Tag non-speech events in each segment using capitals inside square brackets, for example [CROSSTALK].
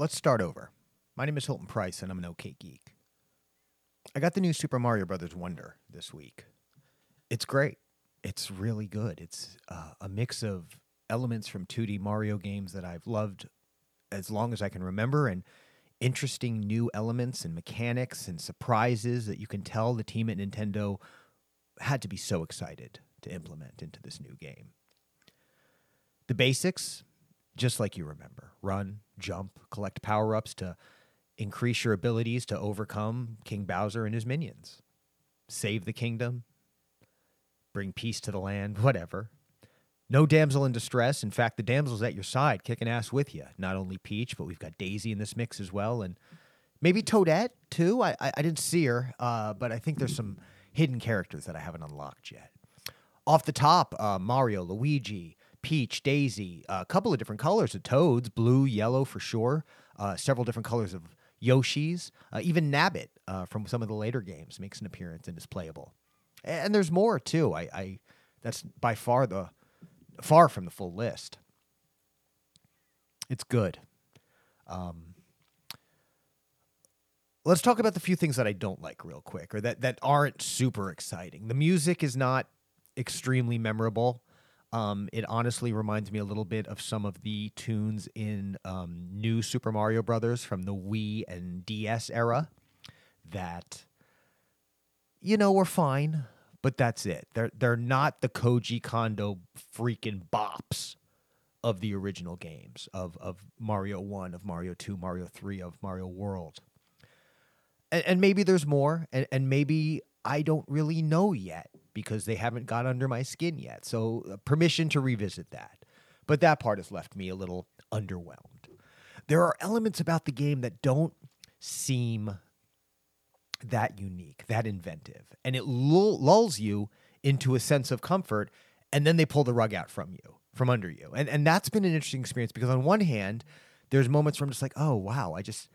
let's start over. My name is Hilton Price, and I'm an OK geek. I got the new Super Mario Brothers Wonder this week. It's great. It's really good. It's uh, a mix of elements from 2D Mario games that I've loved as long as I can remember, and interesting new elements and mechanics and surprises that you can tell the team at Nintendo had to be so excited to implement into this new game. The basics, just like you remember run, jump, collect power ups to increase your abilities to overcome King Bowser and his minions, save the kingdom, bring peace to the land, [LAUGHS] whatever. No damsel in distress. In fact, the damsel's at your side, kicking ass with you. Not only Peach, but we've got Daisy in this mix as well, and maybe Toadette too. I I, I didn't see her, uh, but I think there's some hidden characters that I haven't unlocked yet. Off the top, uh, Mario, Luigi, Peach, Daisy, a couple of different colors of Toads, blue, yellow for sure. Uh, several different colors of Yoshis, uh, even Nabbit uh, from some of the later games makes an appearance and is playable. And there's more too. I, I that's by far the far from the full list. It's good. Um, let's talk about the few things that I don't like real quick, or that that aren't super exciting. The music is not extremely memorable. Um, it honestly reminds me a little bit of some of the tunes in um, new Super Mario Brothers from the Wii and DS era. That you know were fine, but that's it. They're they're not the Koji Kondo freaking bops of the original games of of Mario One, of Mario Two, Mario Three, of Mario World. And, and maybe there's more, and, and maybe I don't really know yet because they haven't got under my skin yet. So uh, permission to revisit that. But that part has left me a little underwhelmed. There are elements about the game that don't seem that unique, that inventive, and it lulls you into a sense of comfort, and then they pull the rug out from you, from under you, and and that's been an interesting experience because on one hand, there's moments where I'm just like, oh wow, I just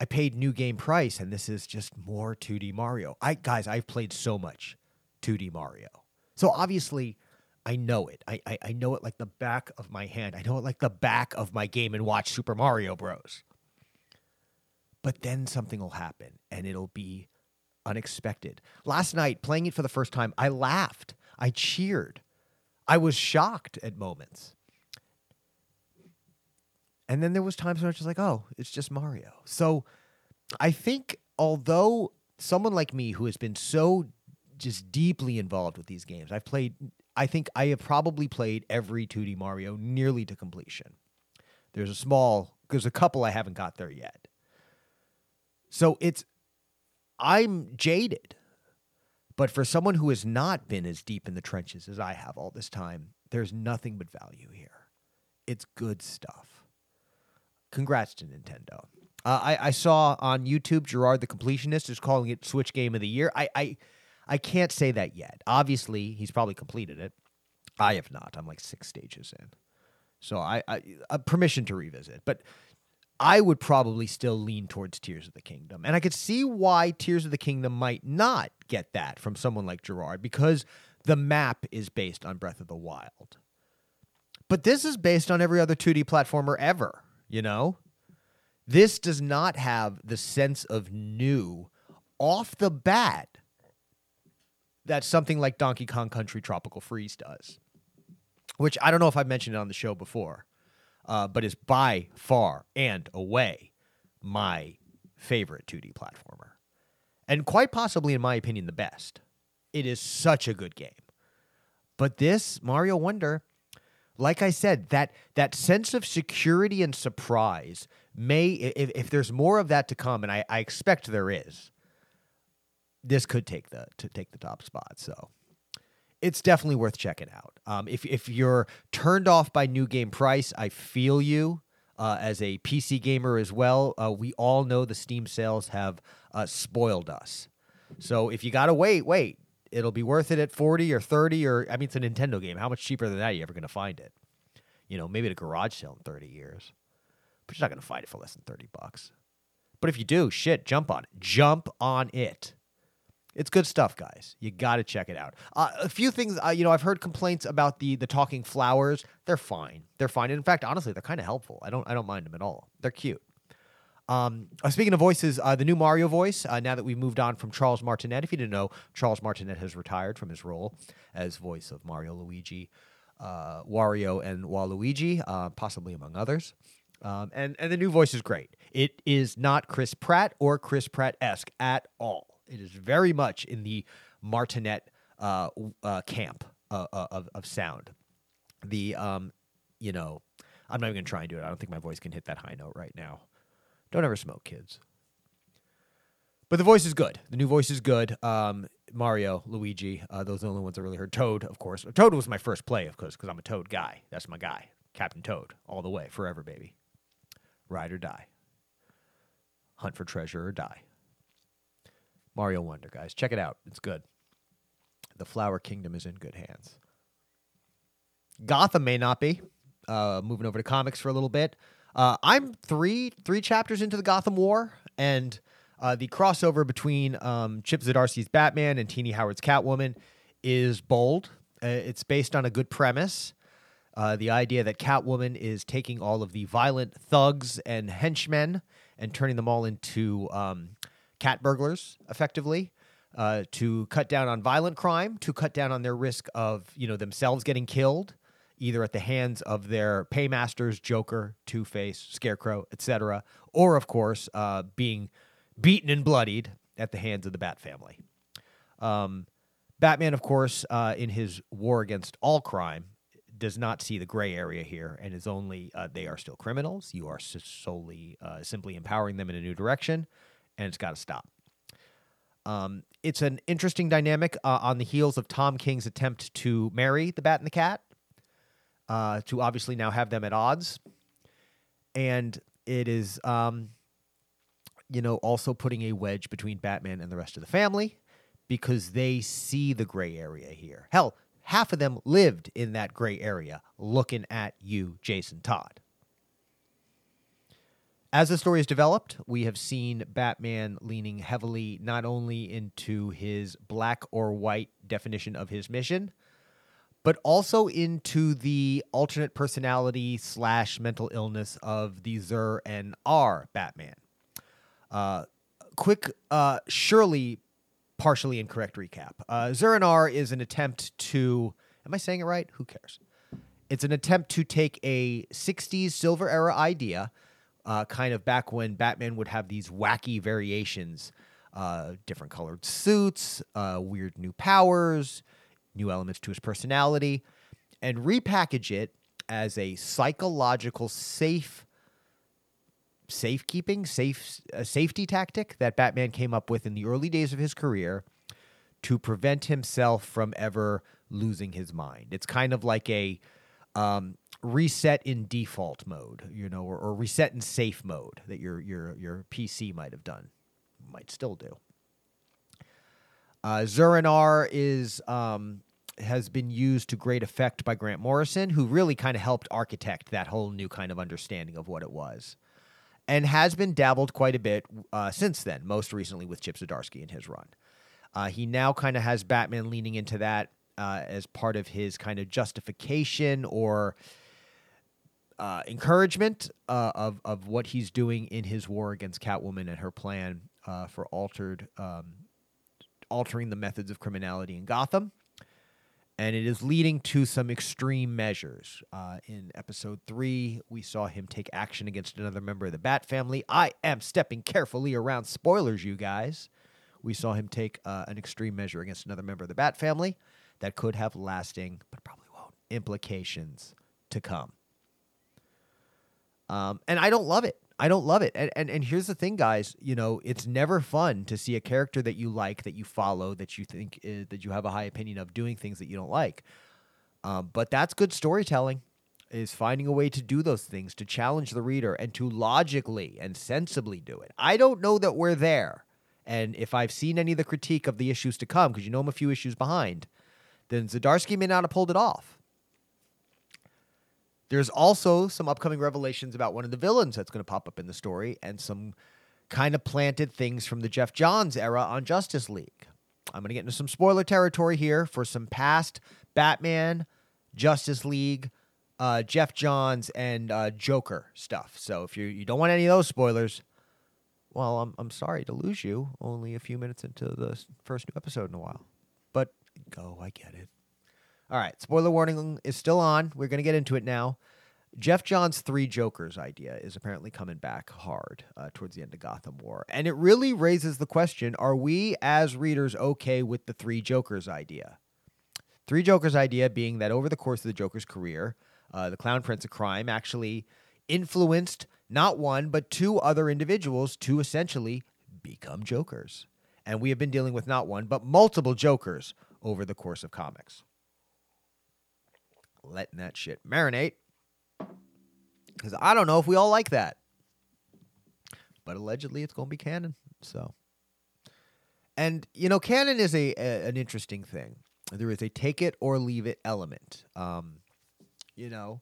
I paid new game price, and this is just more 2D Mario. I guys, I've played so much 2D Mario, so obviously. I know it. I, I I know it like the back of my hand. I know it like the back of my Game and Watch Super Mario Bros. But then something will happen and it'll be unexpected. Last night, playing it for the first time, I laughed. I cheered. I was shocked at moments. And then there was times when I was just like, oh, it's just Mario. So I think although someone like me who has been so just deeply involved with these games, I've played I think I have probably played every 2D Mario nearly to completion. There's a small there's a couple I haven't got there yet. So it's I'm jaded. But for someone who has not been as deep in the trenches as I have all this time, there's nothing but value here. It's good stuff. Congrats to Nintendo. Uh, I, I saw on YouTube Jirard the Completionist is calling it Switch Game of the Year. I, I I can't say that yet. Obviously, he's probably completed it. I have not. I'm like six stages in, so I, I uh, permission to revisit. But I would probably still lean towards Tears of the Kingdom. And I could see why Tears of the Kingdom might not get that from someone like Jirard because the map is based on Breath of the Wild. But this is based on every other 2D platformer ever, you know? This does not have the sense of new off the bat that something like Donkey Kong Country Tropical Freeze does. Which I don't know if I've mentioned it on the show before uh, but is by far and away my favorite 2D platformer. And quite possibly, in my opinion, the best. It is such a good game. But this, Mario Wonder, like I said, that that sense of security and surprise may, if, if there's more of that to come, and I, I expect there is, this could take the to take the top spot. So it's definitely worth checking out. Um, if if you're turned off by new game price, I feel you. Uh, as a PC gamer as well, uh, we all know the Steam sales have uh, spoiled us. So if you gotta wait, wait. It'll be worth it at forty or thirty, or I mean, it's a Nintendo game. How much cheaper than that are you ever gonna find it? You know, maybe at a garage sale in thirty years, but you're not gonna find it for less than thirty bucks. But if you do, shit, jump on it. Jump on it. It's good stuff, guys. You got to check it out. Uh, a few things, uh, you know, I've heard complaints about the the talking flowers. They're fine. They're fine. In fact, honestly, they're kind of helpful. I don't I don't mind them at all. They're cute. Um, uh, speaking of voices, uh, the new Mario voice, uh, now that we've moved on from Charles Martinet, if you didn't know, Charles Martinet has retired from his role as voice of Mario, Luigi, uh, Wario, and Waluigi, possibly among others. Um, and, and the new voice is great. It is not Chris Pratt or Chris Pratt esque at all. It is very much in the Martinet uh, uh, camp uh, uh, of, of sound. The, um, you know, I'm not even going to try and do it. I don't think my voice can hit that high note right now. Don't ever smoke, kids. But the voice is good. The new voice is good. Um, Mario, Luigi, uh, those are the only ones I really heard. Toad, of course. Toad was my first play, of course, because I'm a Toad guy. That's my guy. Captain Toad, all the way, forever, baby. Ride or die. Hunt for treasure or die. Mario Wonder, guys. Check it out. It's good. The Flower Kingdom is in good hands. Gotham may not be. Uh, moving over to comics for a little bit. Uh, I'm three three chapters into the Gotham War, and uh, the crossover between um, Chip Zdarsky's Batman and Tini Howard's Catwoman is bold. Uh, it's based on a good premise. Uh, the idea that Catwoman is taking all of the violent thugs and henchmen and turning them all into um, cat burglars, effectively, uh, to cut down on violent crime, to cut down on their risk of you know themselves getting killed, either at the hands of their paymasters, Joker, Two Face, Scarecrow, etc., or of course uh, being beaten and bloodied at the hands of the Bat family. Um, Batman, of course, uh, in his war against all crime, does not see the gray area here and is only uh, they are still criminals. You are solely uh, simply empowering them in a new direction, and it's got to stop. Um, it's an interesting dynamic uh, on the heels of Tom King's attempt to marry the Bat and the Cat, uh, to obviously now have them at odds, and it is, um, you know, also putting a wedge between Batman and the rest of the family because they see the gray area here. Hell, half of them lived in that gray area looking at you, Jason Todd. As the story has developed, we have seen Batman leaning heavily not only into his black or white definition of his mission, but also into the alternate personality slash mental illness of the Zur and R Batman. Uh, quick, uh, surely partially incorrect recap. Uh, Zur-En-Arrh is an attempt to. Am I saying it right? Who cares? It's an attempt to take a 60s silver era idea, uh, kind of back when Batman would have these wacky variations, uh, different colored suits, uh, weird new powers, new elements to his personality, and repackage it as a psychological safe safekeeping, safe uh, safety tactic that Batman came up with in the early days of his career to prevent himself from ever losing his mind. It's kind of like a um, reset in default mode, you know, or, or, reset in safe mode that your your your PC might have done, might still do. Uh, Zur-En-Arrh is um, has been used to great effect by Grant Morrison, who really kind of helped architect that whole new kind of understanding of what it was and has been dabbled quite a bit uh, since then, most recently with Chip Zdarsky in his run. Uh, he now kind of has Batman leaning into that uh, as part of his kind of justification or uh, encouragement uh, of, of what he's doing in his war against Catwoman and her plan uh, for altered um, altering the methods of criminality in Gotham and it is leading to some extreme measures. Uh, in episode three, we saw him take action against another member of the Bat family. I am stepping carefully around spoilers, you guys. We saw him take uh, an extreme measure against another member of the Bat family that could have lasting, but probably won't, implications to come. Um, and I don't love it. I don't love it. And, and and here's the thing, guys. You know, it's never fun to see a character that you like, that you follow, that you think is, that you have a high opinion of, doing things that you don't like. Um, but that's good storytelling. Is finding a way to do those things, to challenge the reader, and to logically and sensibly do it. I don't know that we're there. And if I've seen any of the critique of the issues to come, because you know I'm a few issues behind, then Zdarsky may not have pulled it off. There's also some upcoming revelations about one of the villains that's going to pop up in the story and some kind of planted things from the Geoff Johns era on Justice League. I'm going to get into some spoiler territory here for some past Batman, Justice League, uh, Geoff Johns, and uh, Joker stuff. So if you you don't want any of those spoilers, well, I'm I'm sorry to lose you. Only a few minutes into the first new episode in a while, but go, I get it. All right, spoiler warning is still on. We're gonna get into it now. Geoff Johns' Three Jokers idea is apparently coming back hard uh, towards the end of Gotham War. And it really raises the question are we, as readers, okay with the Three Jokers idea? Three Jokers idea being that over the course of the Joker's career, uh, the Clown Prince of Crime actually influenced not one, but two other individuals to essentially become Jokers. And we have been dealing with not one, but multiple Jokers over the course of comics. Letting that shit marinate. Because I don't know if we all like that. But allegedly it's going to be canon. So. And, you know, canon is a, a an interesting thing. There is a take it or leave it element. Um, you know,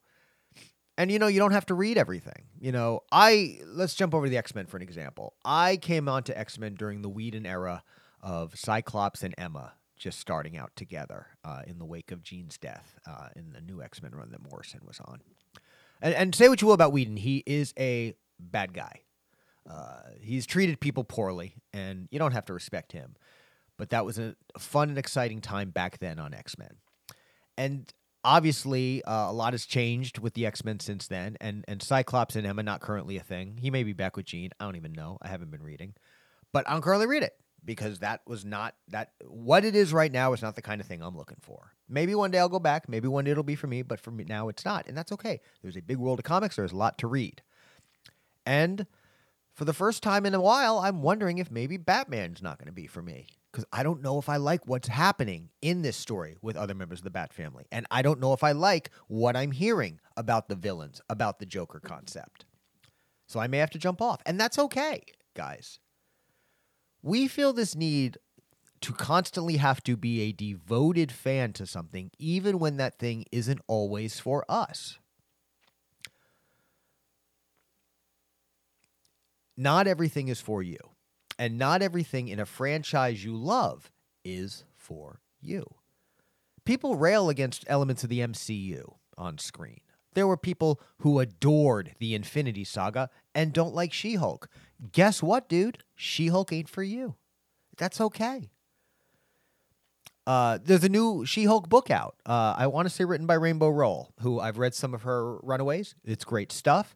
and you know, you don't have to read everything. You know, I let's jump over to the X Men for an example. I came onto X Men during the Whedon era of Cyclops and Emma just starting out together uh, in the wake of Jean's death uh, in the new X Men run that Morrison was on. And, and say what you will about Whedon, he is a bad guy. Uh, he's treated people poorly, and you don't have to respect him. But that was a fun and exciting time back then on X Men. And obviously, uh, a lot has changed with the X Men since then. And and Cyclops and Emma not currently a thing. He may be back with Jean. I don't even know. I haven't been reading, but I don't currently read it because that was not that what it is right now is not the kind of thing I'm looking for. Maybe one day I'll go back. Maybe one day it'll be for me. But for me now, it's not, and that's okay. There's a big world of comics. There's a lot to read, and for the first time in a while, I'm wondering if maybe Batman's not going to be for me because I don't know if I like what's happening in this story with other members of the Bat family. And I don't know if I like what I'm hearing about the villains, about the Joker concept. So I may have to jump off. And that's okay, guys. We feel this need to constantly have to be a devoted fan to something, even when that thing isn't always for us. not everything is for you. And not everything in a franchise you love is for you. People rail against elements of the MCU on screen. There were people who adored the Infinity Saga and don't like She Hulk. Guess what, dude? She Hulk ain't for you. That's okay. Uh, there's a new She Hulk book out. Uh, I want to say written by Rainbow Rowell, who I've read some of her Runaways. It's great stuff.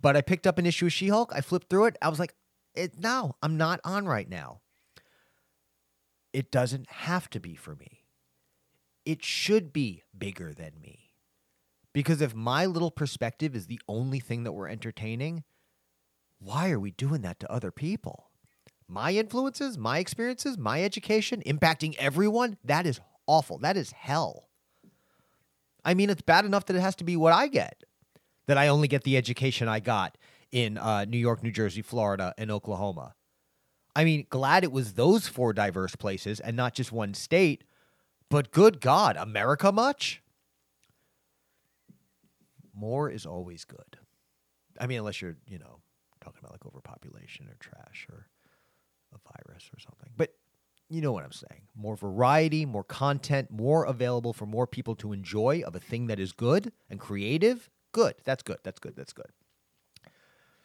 But I picked up an issue of She Hulk. I flipped through it. I was like, it, no, I'm not on right now. It doesn't have to be for me. It should be bigger than me. Because if my little perspective is the only thing that we're entertaining, why are we doing that to other people? My influences, my experiences, my education impacting everyone, that is awful. That is hell. I mean, it's bad enough that it has to be what I get that I only get the education I got in uh, New York, New Jersey, Florida, and Oklahoma. I mean, glad it was those four diverse places and not just one state, but good God, America much? More is always good. I mean, unless you're, you know, talking about like overpopulation or trash or a virus or something. But you know what I'm saying. More variety, more content, more available for more people to enjoy of a thing that is good and creative Good. That's good. That's good. That's good.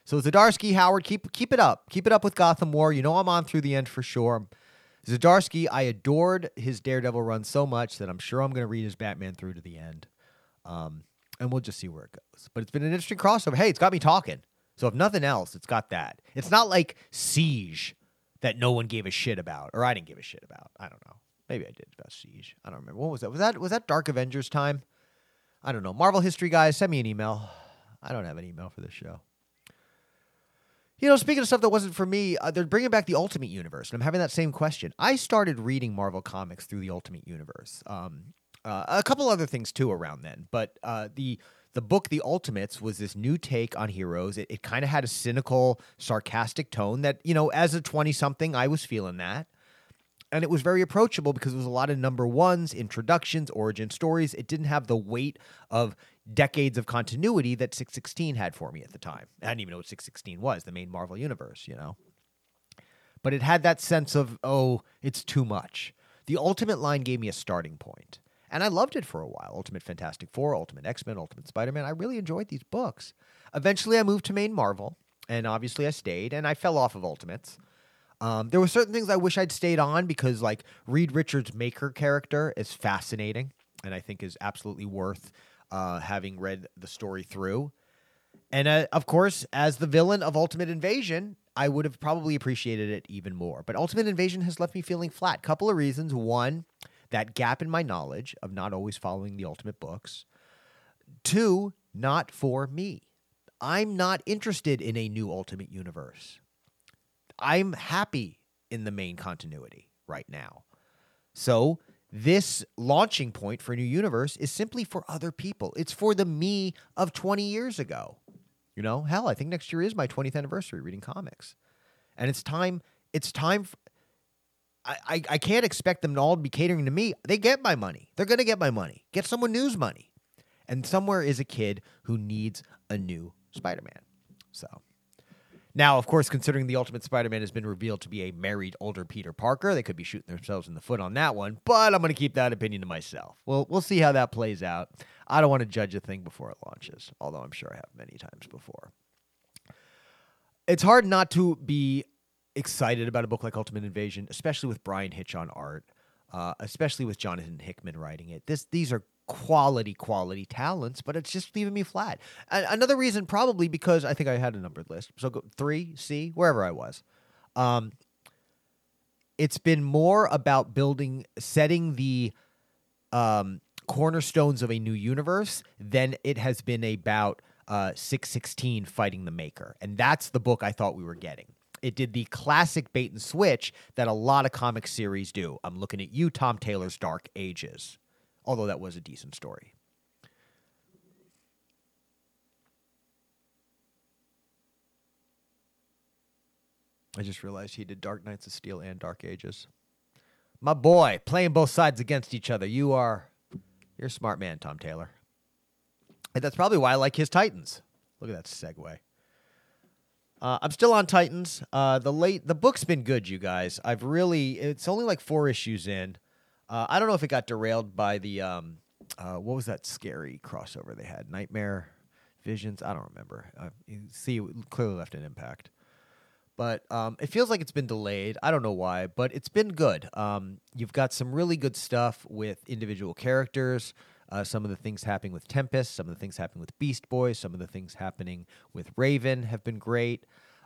So Zdarsky, Howard, keep keep it up. Keep it up with Gotham War. You know I'm on through the end for sure. Zdarsky, I adored his Daredevil run so much that I'm sure I'm going to read his Batman through to the end. Um, and we'll just see where it goes. But it's been an interesting crossover. Hey, it's got me talking. So if nothing else, it's got that. It's not like Siege that no one gave a shit about, or I didn't give a shit about. I don't know. Maybe I did about Siege. I don't remember. What was that? Was that was that Dark Avengers time? I don't know. Marvel history guys, send me an email. I don't have an email for this show. You know, speaking of stuff that wasn't for me, uh, they're bringing back the Ultimate Universe, and I'm having that same question. I started reading Marvel comics through the Ultimate Universe. Um, uh, a couple other things too around then, but uh, the the book The Ultimates was this new take on heroes. It, it kind of had a cynical, sarcastic tone that you know, as a twenty something, I was feeling that and it was very approachable because it was a lot of number ones, introductions, origin stories. It didn't have the weight of decades of continuity that 616 had for me at the time. I didn't even know what 616 was, the main Marvel universe, you know. But it had that sense of, oh, it's too much. The Ultimate line gave me a starting point. And I loved it for a while. Ultimate Fantastic Four, Ultimate X Men, Ultimate Spider Man. I really enjoyed these books. Eventually, I moved to main Marvel. and obviously I stayed, and I fell off of Ultimates. Um, there were certain things I wish I'd stayed on because, like, Reed Richards' Maker character is fascinating, and I think is absolutely worth uh, having read the story through. And uh, of course, as the villain of Ultimate Invasion, I would have probably appreciated it even more. But Ultimate Invasion has left me feeling flat. Couple of reasons. One, that gap in my knowledge of not always following the Ultimate books. Two, not for me. I'm not interested in a new Ultimate universe. I'm happy in the main continuity right now. So, this launching point for a new universe is simply for other people. It's for the me of 20 years ago. You know, hell, I think next year is my 20th anniversary reading comics. And it's time, it's time. I, I can't expect them to all be catering to me. They get my money. They're going to get my money. Get someone new's money. And somewhere is a kid who needs a new Spider Man. So. Now, of course, considering the Ultimate Spider Man has been revealed to be a married older Peter Parker, they could be shooting themselves in the foot on that one, but I'm going to keep that opinion to myself. Well, we'll see how that plays out. I don't want to judge a thing before it launches, although I'm sure I have many times before. It's hard not to be excited about a book like Ultimate Invasion, especially with Bryan Hitch on art, uh, especially with Jonathan Hickman writing it. This these are quality, quality talents, but it's just leaving me flat. Another reason, probably because I think I had a numbered list. So go three, C, wherever I was. Um, it's been more about building, setting the um, cornerstones of a new universe than it has been about uh, 616 fighting the Maker. And that's the book I thought we were getting. It did the classic bait and switch that a lot of comic series do. I'm looking at you, Tom Taylor's Dark Ages although that was a decent story. I just realized he did Dark Knights of Steel and Dark Ages. My boy, playing both sides against each other. You are you're a smart man, Tom Taylor. And that's probably why I like his Titans. Look at that segue. Uh, I'm still on Titans. Uh, the late the book's been good, you guys. I've really it's only like four issues in. Uh, I don't know if it got derailed by the um, uh, what was that scary crossover they had? Nightmare Visions. I don't remember. Uh, see, it clearly left an impact. But um, it feels like it's been delayed. I don't know why, but it's been good. Um, you've got some really good stuff with individual characters. Uh, some of the things happening with Tempest, some of the things happening with Beast Boy, some of the things happening with Raven have been great.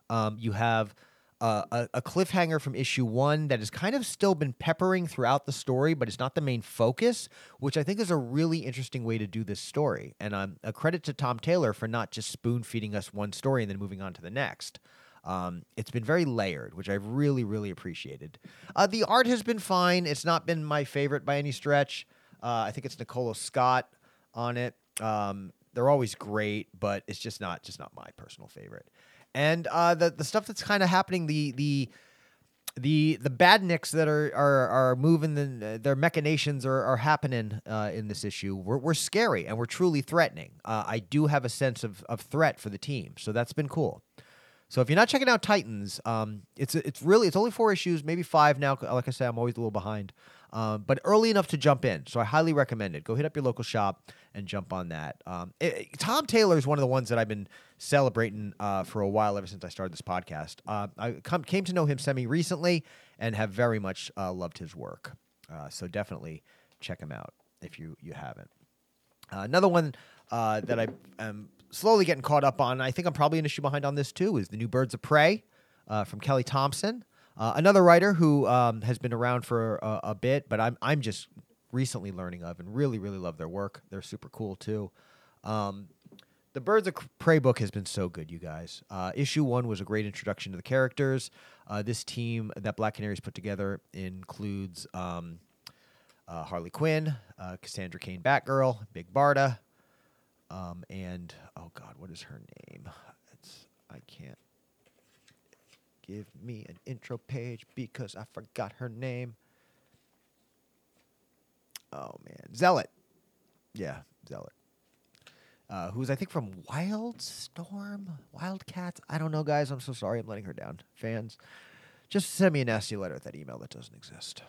Um, you have uh, a, a, cliffhanger from issue one that has kind of still been peppering throughout the story, but it's not the main focus, which I think is a really interesting way to do this story. And um, a credit to Tom Taylor for not just spoon feeding us one story and then moving on to the next. Um, it's been very layered, which I've really, really appreciated. Uh, the art has been fine. It's not been my favorite by any stretch. Uh, I think it's Nicola Scott on it. Um, they're always great, but it's just not just not my personal favorite and uh, the the stuff that's kind of happening, the the the the badniks that are are are moving, the, their machinations are are happening uh, in this issue. We're, we're scary and we're truly threatening. Uh, I do have a sense of of threat for the team, so that's been cool. So if you're not checking out Titans, um, it's it's really it's only four issues, maybe five now. Like I said, I'm always a little behind, um, but early enough to jump in. So I highly recommend it. Go hit up your local shop and jump on that. Um, it, Tom Taylor is one of the ones that I've been celebrating uh, for a while ever since I started this podcast. Uh, I come, came to know him semi recently and have very much uh, loved his work. Uh, so definitely check him out if you you haven't. Uh, another one that I am slowly getting caught up on. I think I'm probably an issue behind on this too. Is the new Birds of Prey from Kelly Thompson. Another writer who um, has been around for a, a bit, but I'm I'm just recently learning of and really, really love their work. They're super cool too. Um, the Birds of Prey book has been so good, you guys. Uh, issue one was a great introduction to the characters. Uh, this team that Black Canary's put together includes um, uh, Harley Quinn, uh, Cassandra Cain Batgirl, Big Barda, um, and oh god, what is her name? It's I can't. Give me an intro page because I forgot her name. Oh man, Zealot. Yeah, Zealot. Uh, who's I think from Wildstorm, Wildcats. I don't know, guys. I'm so sorry. I'm letting her down. Fans, just send me a nasty letter at that email that doesn't exist.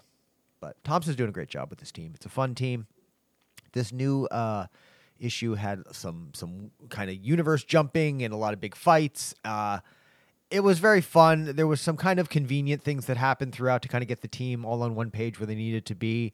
But Thompson's doing a great job with this team. It's a fun team. This new uh, issue had some some kind of universe jumping and a lot of big fights. Uh, it was very fun. There was some kind of convenient things that happened throughout to kind of get the team all on one page where they needed to be.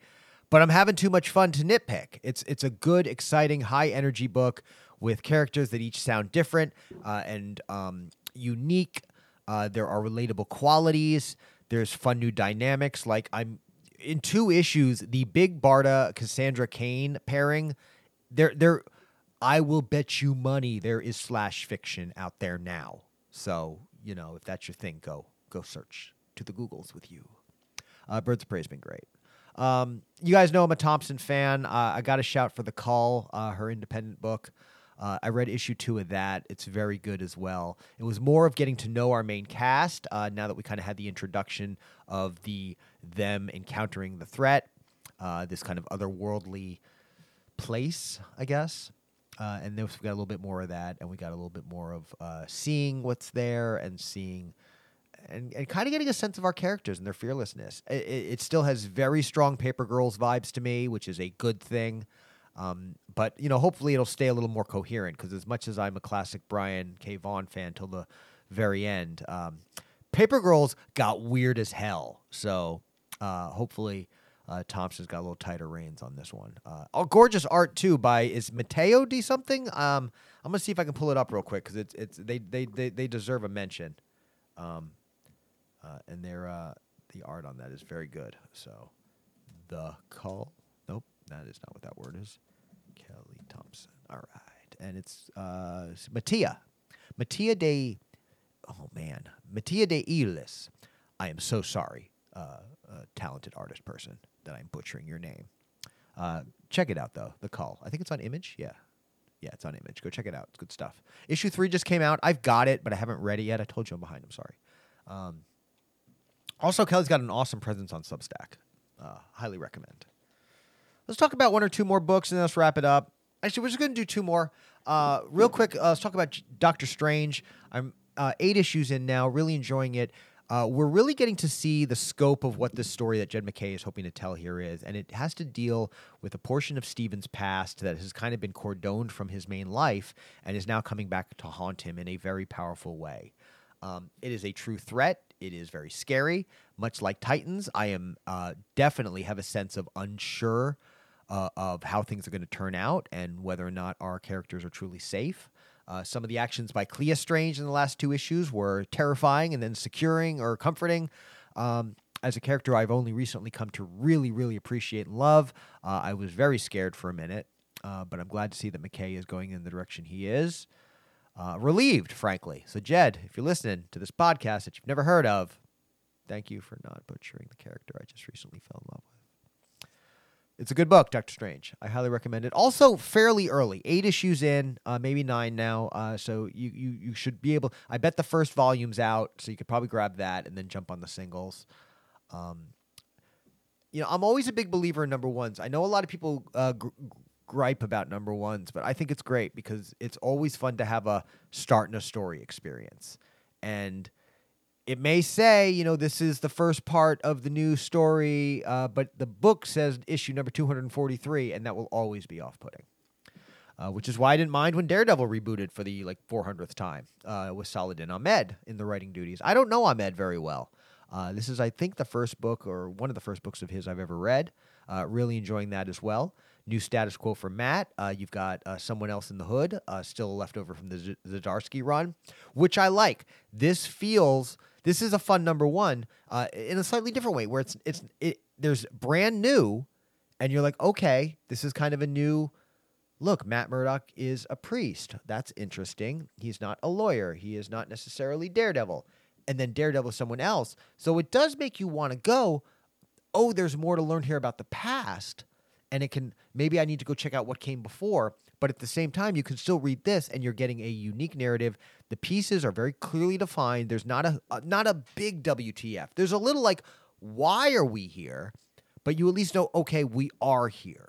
But I'm having too much fun to nitpick. It's it's a good, exciting, high energy book with characters that each sound different uh, and um, unique. Uh, there are relatable qualities. There's fun new dynamics. Like I'm in two issues, the Big Barda Cassandra Cain pairing. There, there. I will bet you money there is slash fiction out there now. So you know, if that's your thing, go go search to the Googles with you. Uh, Birds of Prey has been great. Um, you guys know I'm a Thompson fan. Uh, I got a shout for The Call, uh, her independent book. Uh, I read issue two of that. It's very good as well. It was more of getting to know our main cast uh, now that we kind of had the introduction of the them encountering the threat, uh, this kind of otherworldly place, I guess. Uh, and then we got a little bit more of that, and we got a little bit more of uh, seeing what's there and seeing and, and kind of getting a sense of our characters and their fearlessness. It, it, still has very strong Paper Girls vibes to me, which is a good thing. Um, but you know, hopefully it'll stay a little more coherent because as much as I'm a classic Brian K. Vaughan fan till the very end, um, Paper Girls got weird as hell. So uh, hopefully uh, Thompson's got a little tighter reins on this one. Uh, oh, gorgeous art too by is Mateo D something. Um, I'm gonna see if I can pull it up real quick because it's it's they, they they they deserve a mention. Um, uh, and their uh, the art on that is very good. So, the call. Nope, that is not what that word is. Kelly Thompson. All right, and it's uh, Mattia, Mattia de. Oh man, Mattia de Ilis. I am so sorry, uh, talented artist person, that I'm butchering your name. Uh, check it out though. The call. I think it's on Image. Yeah. Yeah, it's on Image. Go check it out. It's good stuff. Issue three just came out. I've got it, but I haven't read it yet. I told you I'm behind. I'm sorry. Um, also, Kelly's got an awesome presence on Substack. Uh, highly recommend. Let's talk about one or two more books and then let's wrap it up. Actually, we're just going to do two more. Uh, real quick, uh, let's talk about Doctor Strange. I'm uh, eight issues in now, really enjoying it. Uh, we're really getting to see the scope of what this story that Jed MacKay is hoping to tell here is, and it has to deal with a portion of Stephen's past that has kind of been cordoned from his main life and is now coming back to haunt him in a very powerful way. Um, it is a true threat. It is very scary. Much like Titans, I am uh, definitely have a sense of unsure uh, of how things are going to turn out and whether or not our characters are truly safe. Uh, some of the actions by Clea Strange in the last two issues were terrifying and then securing or comforting. Um, as a character I've only recently come to really, really appreciate and love, uh, I was very scared for a minute, uh, but I'm glad to see that MacKay is going in the direction he is uh, relieved, frankly. So, Jed, if you're listening to this podcast that you've never heard of, thank you for not butchering the character I just recently fell in love with. It's a good book, Doctor Strange. I highly recommend it. Also, fairly early, eight issues in, uh, maybe nine now. Uh, so you, you you should be able. I bet the first volume's out, so you could probably grab that and then jump on the singles. Um, you know, I'm always a big believer in number ones. I know a lot of people uh, gr- gripe about number ones, but I think it's great because it's always fun to have a start in a story experience. And it may say, you know, this is the first part of the new story, uh, but the book says issue number 243, and that will always be off putting. Uh, which is why I didn't mind when Daredevil rebooted for the like 400th time uh, with Saladin Ahmed in the writing duties. I don't know Ahmed very well. Uh, this is, I think, the first book or one of the first books of his I've ever read. Uh, really enjoying that as well. New status quo for Matt. Uh, you've got uh, someone else in the hood, still left over from the Z- Zdarsky run, which I like. This feels this is a fun number one uh, in a slightly different way, where it's it's it, there's brand new, and you're like, okay, this is kind of a new look. Matt Murdock is a priest. That's interesting. He's not a lawyer. He is not necessarily Daredevil, and then Daredevil is someone else. So it does make you want to go. Oh, there's more to learn here about the past and it can maybe I need to go check out what came before, but at the same time you can still read this and you're getting a unique narrative. The pieces are very clearly defined. There's not a, a not a big WTF. There's a little like why are we here? But you at least know okay, we are here.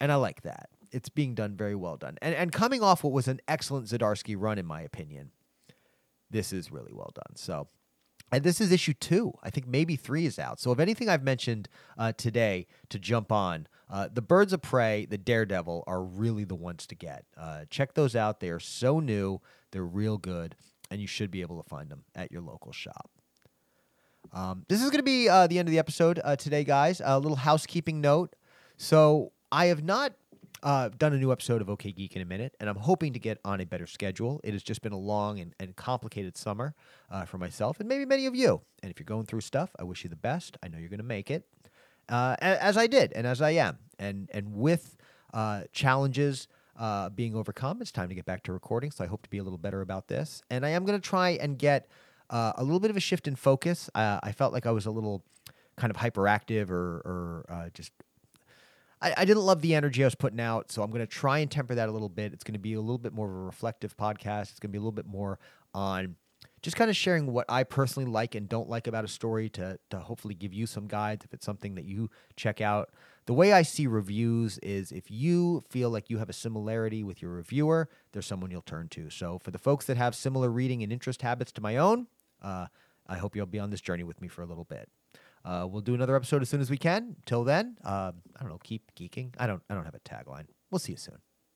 And I like that. It's being done very well done. And and coming off what was an excellent Zdarsky run in my opinion. This is really well done. So and this is issue two. I think maybe three is out. So, if anything I've mentioned uh, today to jump on, uh, the Birds of Prey, the Daredevil, are really the ones to get. Uh, check those out. They are so new. They're real good. and you should be able to find them at your local shop. Um, this is going to be uh, the end of the episode uh, today, guys. A little housekeeping note. So I have not uh, done a new episode of OK Geek in a minute, and I'm hoping to get on a better schedule. It has just been a long and, and complicated summer uh, for myself and maybe many of you. And if you're going through stuff, I wish you the best. I know you're going to make it, uh, as I did and as I am. And and with uh, challenges uh, being overcome, it's time to get back to recording. So I hope to be a little better about this. And I am going to try and get uh, a little bit of a shift in focus. I felt like I was a little kind of hyperactive or, or uh, just. I, I didn't love the energy I was putting out, so I'm going to try and temper that a little bit. It's going to be a little bit more of a reflective podcast. It's going to be a little bit more on just kind of sharing what I personally like and don't like about a story to to hopefully give you some guides if it's something that you check out. The way I see reviews is if you feel like you have a similarity with your reviewer, there's someone you'll turn to. So for the folks that have similar reading and interest habits to my own, uh, I hope you'll be on this journey with me for a little bit. Uh, we'll do another episode as soon as we can. Till then, uh, I don't know. Keep geeking. I don't. I don't have a tagline. We'll see you soon.